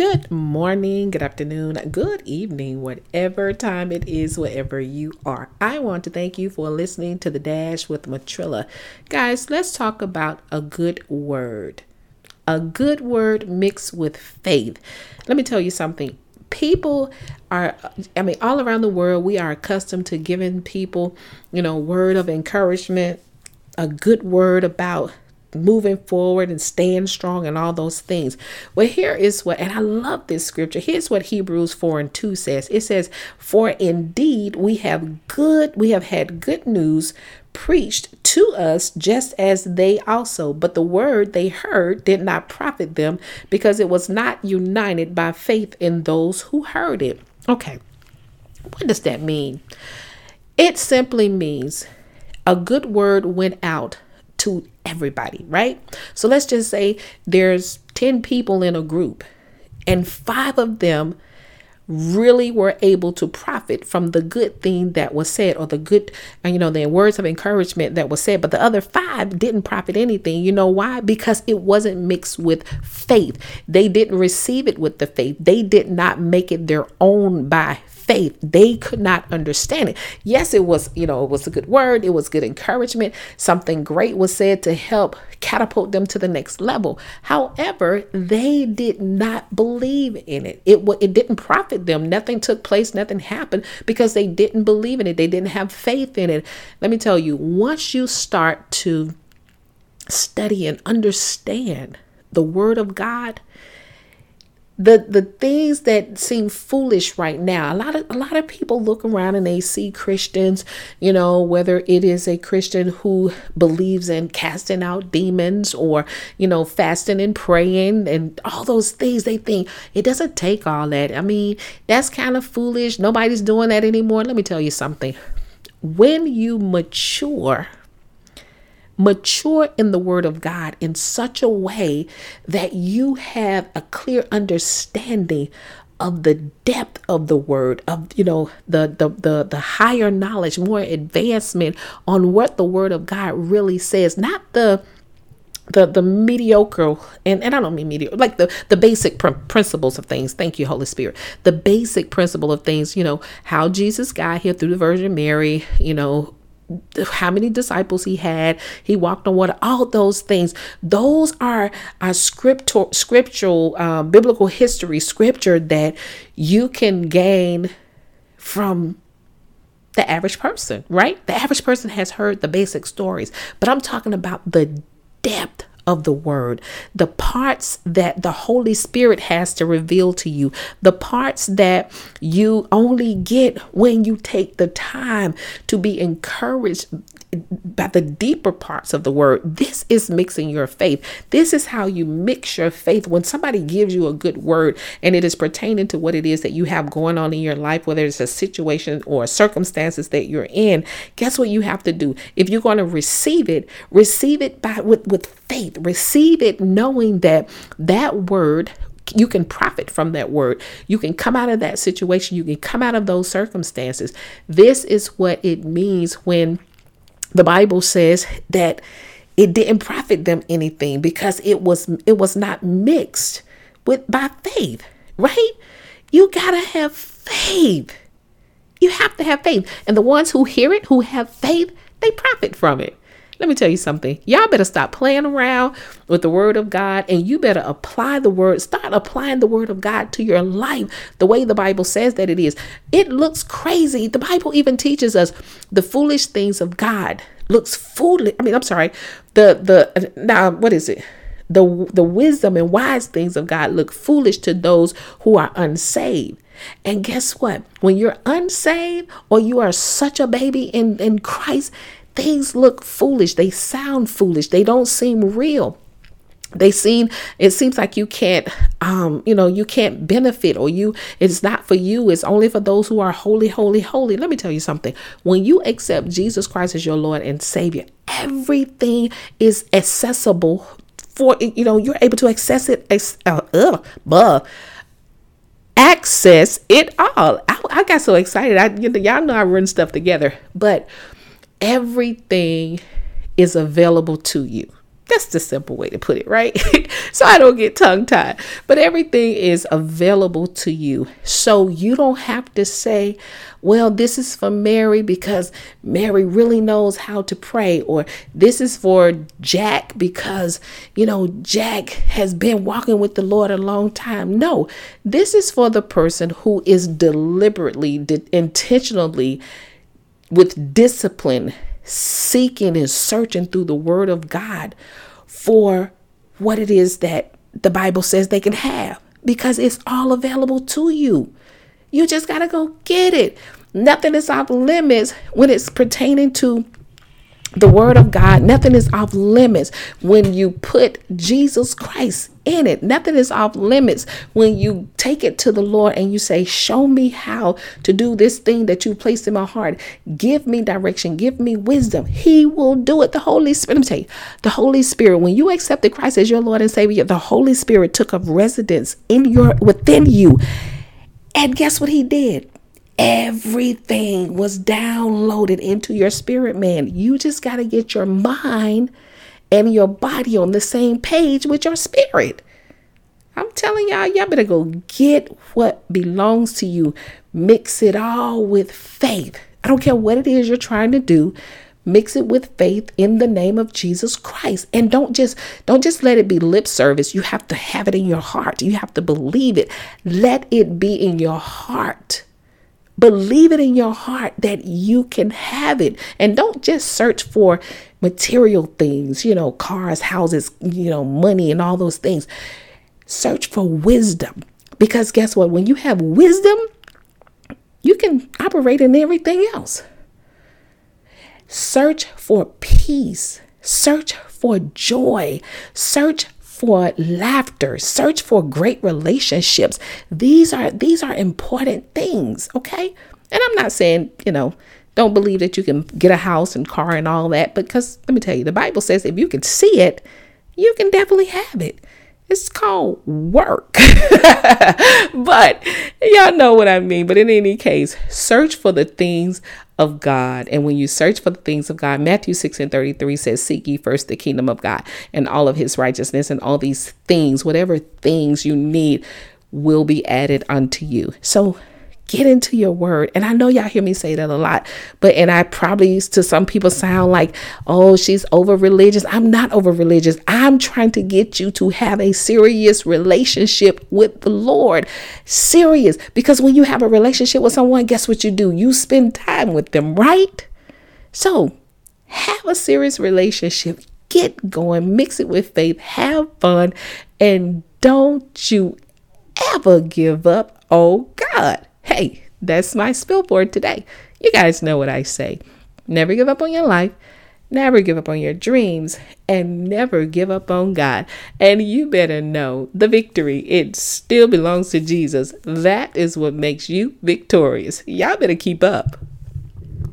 Good morning, good afternoon, good evening, whatever time it is, wherever you are. I want to thank you for listening to the Dash with Matrilla. Guys, let's talk about a good word. A good word mixed with faith. Let me tell you something. People are, I mean, all around the world, we are accustomed to giving people, you know, word of encouragement, a good word about moving forward and staying strong and all those things. Well, here is what, and I love this scripture. Here's what Hebrews 4 and 2 says it says, For indeed we have good, we have had good news preached to us just as they also, but the word they heard did not profit them because it was not united by faith in those who heard it. Okay, what does that mean? It simply means a good word went out to everybody, right? So let's just say there's 10 people in a group and five of them really were able to profit from the good thing that was said or the good you know the words of encouragement that was said but the other five didn't profit anything you know why because it wasn't mixed with faith they didn't receive it with the faith they did not make it their own by faith. They could not understand it. Yes, it was, you know, it was a good word, it was good encouragement. Something great was said to help catapult them to the next level. However, they did not believe in it. It it didn't profit them. Nothing took place, nothing happened because they didn't believe in it. They didn't have faith in it. Let me tell you, once you start to study and understand the word of God, the the things that seem foolish right now a lot of a lot of people look around and they see christians you know whether it is a christian who believes in casting out demons or you know fasting and praying and all those things they think it doesn't take all that. I mean that's kind of foolish. Nobody's doing that anymore. Let me tell you something. When you mature mature in the word of God in such a way that you have a clear understanding of the depth of the word of you know the, the the the higher knowledge more advancement on what the word of God really says not the the the mediocre and, and I don't mean mediocre like the the basic pr- principles of things. Thank you Holy Spirit. The basic principle of things you know how Jesus got here through the Virgin Mary you know how many disciples he had. He walked on water all those things. Those are a scriptural scriptural um, biblical history scripture that you can gain from the average person right? The average person has heard the basic stories but i'm talking about the depth of the word, the parts that the Holy Spirit has to reveal to you, the parts that you only get when you take the time to be encouraged by the deeper parts of the word. This is mixing your faith. This is how you mix your faith. When somebody gives you a good word and it is pertaining to what it is that you have going on in your life, whether it's a situation or circumstances that you're in, guess what you have to do? If you're going to receive it, receive it by with, with faith. Receive it knowing that that word you can profit from that word. You can come out of that situation. You can come out of those circumstances. This is what it means when the Bible says that it didn't profit them anything because it was it was not mixed with by faith, right? You got to have faith. You have to have faith. And the ones who hear it, who have faith, they profit from it. Let me tell you something. Y'all better stop playing around with the word of God and you better apply the word. Start applying the word of God to your life the way the Bible says that it is. It looks crazy. The Bible even teaches us the foolish things of God looks foolish. I mean, I'm sorry. The the now what is it? The the wisdom and wise things of God look foolish to those who are unsaved. And guess what? When you're unsaved or you are such a baby in, in Christ, things look foolish. They sound foolish. They don't seem real. They seem it seems like you can't um you know you can't benefit or you it's not for you. It's only for those who are holy holy holy. Let me tell you something. When you accept jesus christ as your lord and savior everything is accessible for you know you're able to access it uh, uh, uh, access it all. I, I got so excited. I y'all know i run stuff together. But everything is available to you. That's the simple way to put it, right? so I don't get tongue tied. But everything is available to you. So you don't have to say, well, this is for Mary because Mary really knows how to pray, or this is for Jack because, you know, Jack has been walking with the Lord a long time. No, this is for the person who is deliberately, de- intentionally, with discipline, seeking and searching through the Word of God for what it is that the Bible says they can have because it's all available to you. You just got to go get it. Nothing is off limits when it's pertaining to the word of God. Nothing is off limits when you put Jesus Christ in it. Nothing is off limits when you take it to the Lord and you say, Show me how to do this thing that you placed in my heart. Give me direction, give me wisdom. He will do it. The Holy Spirit, let me tell you, the Holy Spirit, when you accepted Christ as your Lord and Savior, the Holy Spirit took up residence in your within you. And guess what he did? Everything was downloaded into your spirit, man. You just got to get your mind and your body on the same page with your spirit. I'm telling y'all, y'all better go get what belongs to you. Mix it all with faith. I don't care what it is you're trying to do. Mix it with faith in the name of Jesus Christ. And don't just don't just let it be lip service. You have to have it in your heart. You have to believe it. Let it be in your heart. Believe it in your heart that you can have it. And don't just search for material things, you know, cars, houses, you know, money, and all those things. Search for wisdom. Because guess what? When you have wisdom, you can operate in everything else. Search for peace. Search for joy. Search for laughter search for great relationships. These are these are important things okay? And i'm not saying you know don't believe that you can get a house and car and all that because let me tell you the bible says if you can see it you can definitely have it it's called work. but y'all know what I mean. But in any case, search for the things of God. And when you search for the things of God, Matthew 6 and 33 says, Seek ye first the kingdom of God and all of his righteousness, and all these things, whatever things you need, will be added unto you. So get into your word. And I know y'all hear me say that a lot, but and I probably used to some people sound like, oh, she's over religious. I'm not over religious. I'm trying to get you to have a serious relationship with the Lord. Serious. Because when you have a relationship with someone, guess what you do? You spend time with them, right? So have a serious relationship. Get going, mix it with faith, have fun, and don't you ever give up. Oh God. Hey, that's my spill board today. You guys know what I say. Never give up on your life, never give up on your dreams, and never give up on God. And you better know the victory, it still belongs to Jesus. That is what makes you victorious. Y'all better keep up.